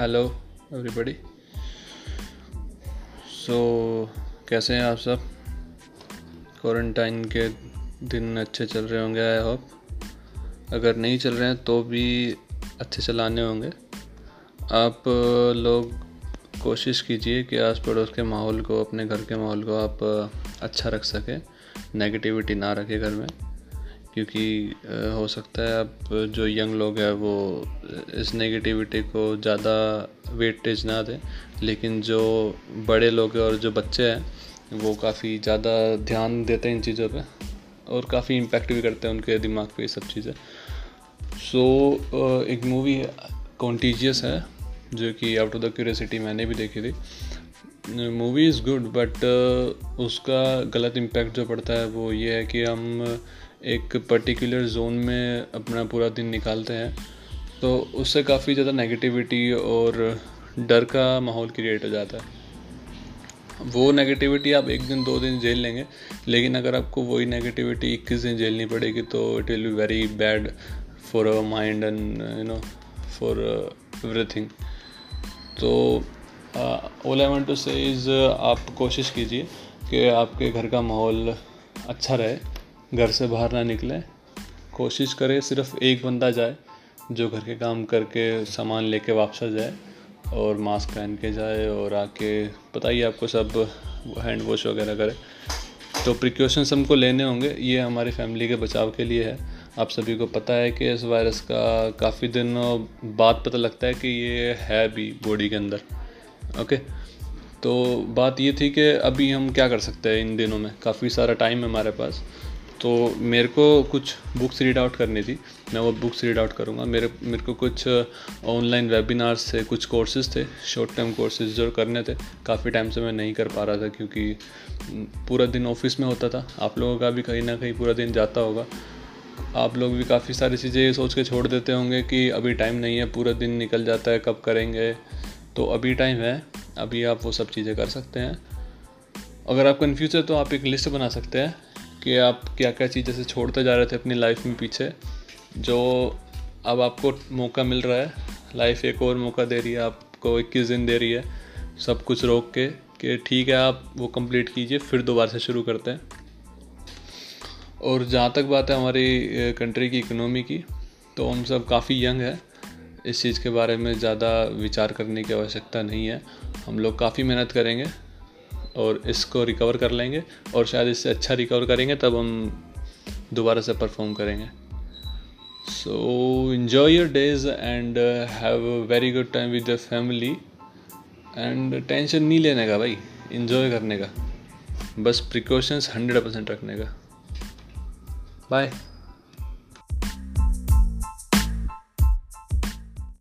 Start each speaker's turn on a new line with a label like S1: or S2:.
S1: Hello everybody so कैसे हैं आप सब? क्वारंटाइन के दिन अच्छे चल रहे होंगे आई होप अगर नहीं चल रहे हैं तो भी अच्छे चलाने होंगे. आप लोग कोशिश कीजिए कि आस पड़ोस के माहौल को, अपने घर के माहौल को आप अच्छा रख सकें. नेगेटिविटी ना रखें घर में. क्योंकि हो सकता है अब जो यंग लोग हैं वो इस नेगेटिविटी को ज़्यादा वेटेज ना दें लेकिन जो बड़े लोग हैं और जो बच्चे हैं वो काफ़ी ज़्यादा ध्यान देते हैं इन चीज़ों पे और काफ़ी इम्पेक्ट भी करते हैं उनके दिमाग पे ये सब चीज़ें। सो so, एक मूवी कॉन्टीजियस है जो कि आउट ऑफ़ द क्यूरियसिटी मैंने भी देखी थी। मूवी इज़ गुड बट उसका गलत इम्पैक्ट जो पड़ता है वो ये है कि हम एक पर्टिकुलर जोन में अपना पूरा दिन निकालते हैं। तो उससे काफ़ी ज़्यादा नेगेटिविटी और डर का माहौल क्रिएट हो जाता है। वो नेगेटिविटी आप एक दिन, दो दिन झेल लेंगे, लेकिन अगर आपको वही नेगेटिविटी इक्कीस दिन झेलनी पड़ेगी तो it will be very bad for our mind and you know for everything तो all I to say is आप कोशिश कीजिए कि आपके घर का माहौल अच्छा रहे। घर से बाहर ना निकले। कोशिश करें सिर्फ़ एक बंदा जाए, जो घर के काम करके सामान लेके वापस जाए और मास्क पहन के जाए और आके, पता ही आपको सब हैंड वॉश वगैरह करे। तो प्रिकॉशंस हमको लेने होंगे, ये हमारी फैमिली के बचाव के लिए है। आप सभी को पता है कि इस वायरस का काफ़ी दिनों बाद पता लगता है कि ये है भी बॉडी के अंदर। ओके तो बात ये थी कि अभी हम क्या कर सकते हैं इन दिनों में? काफ़ी सारा टाइम है हमारे पास। तो मेरे को कुछ बुक्स रीड आउट करनी थी। मैं वो बुक्स रीड आउट करूँगा। मेरे मेरे को कुछ ऑनलाइन वेबिनार्स थे, कुछ कोर्सेज थे शॉर्ट टर्म कोर्सेज जो करने थे। काफ़ी टाइम से मैं नहीं कर पा रहा था क्योंकि पूरा दिन ऑफ़िस में होता था। आप लोगों का भी कहीं ना कहीं पूरा दिन जाता होगा। आप लोग भी काफ़ी सारी चीज़ें ये सोच के छोड़ देते होंगे कि अभी टाइम नहीं है, पूरा दिन निकल जाता है, कब करेंगे। तो अभी टाइम है, अभी आप वो सब चीज़ें कर सकते हैं। अगर आप कन्फ्यूज़ है तो आप एक लिस्ट बना सकते हैं। कि आप क्या क्या चीज़ जैसे छोड़ते जा रहे थे अपनी लाइफ में पीछे, जो अब आपको मौका मिल रहा है। लाइफ एक और मौका दे रही है, आपको इक्कीस दिन दे रही है। सब कुछ रोक के कि ठीक है, आप वो कंप्लीट कीजिए, फिर दोबारा से शुरू करते हैं। और जहाँ तक बात है हमारी कंट्री की इकनॉमी की तो हम सब काफ़ी यंग है। इस चीज़ के बारे में ज़्यादा विचार करने की आवश्यकता नहीं है। हम लोग काफ़ी मेहनत करेंगे। और इसको रिकवर कर लेंगे और शायद इससे अच्छा रिकवर करेंगे, तब हम दोबारा से परफॉर्म करेंगे। So enjoy your days and have a very good time with the family and tension नहीं लेने का भाई इन्जॉय करने का। बस प्रिकॉशंस हंड्रेड परसेंट रखने का। बाय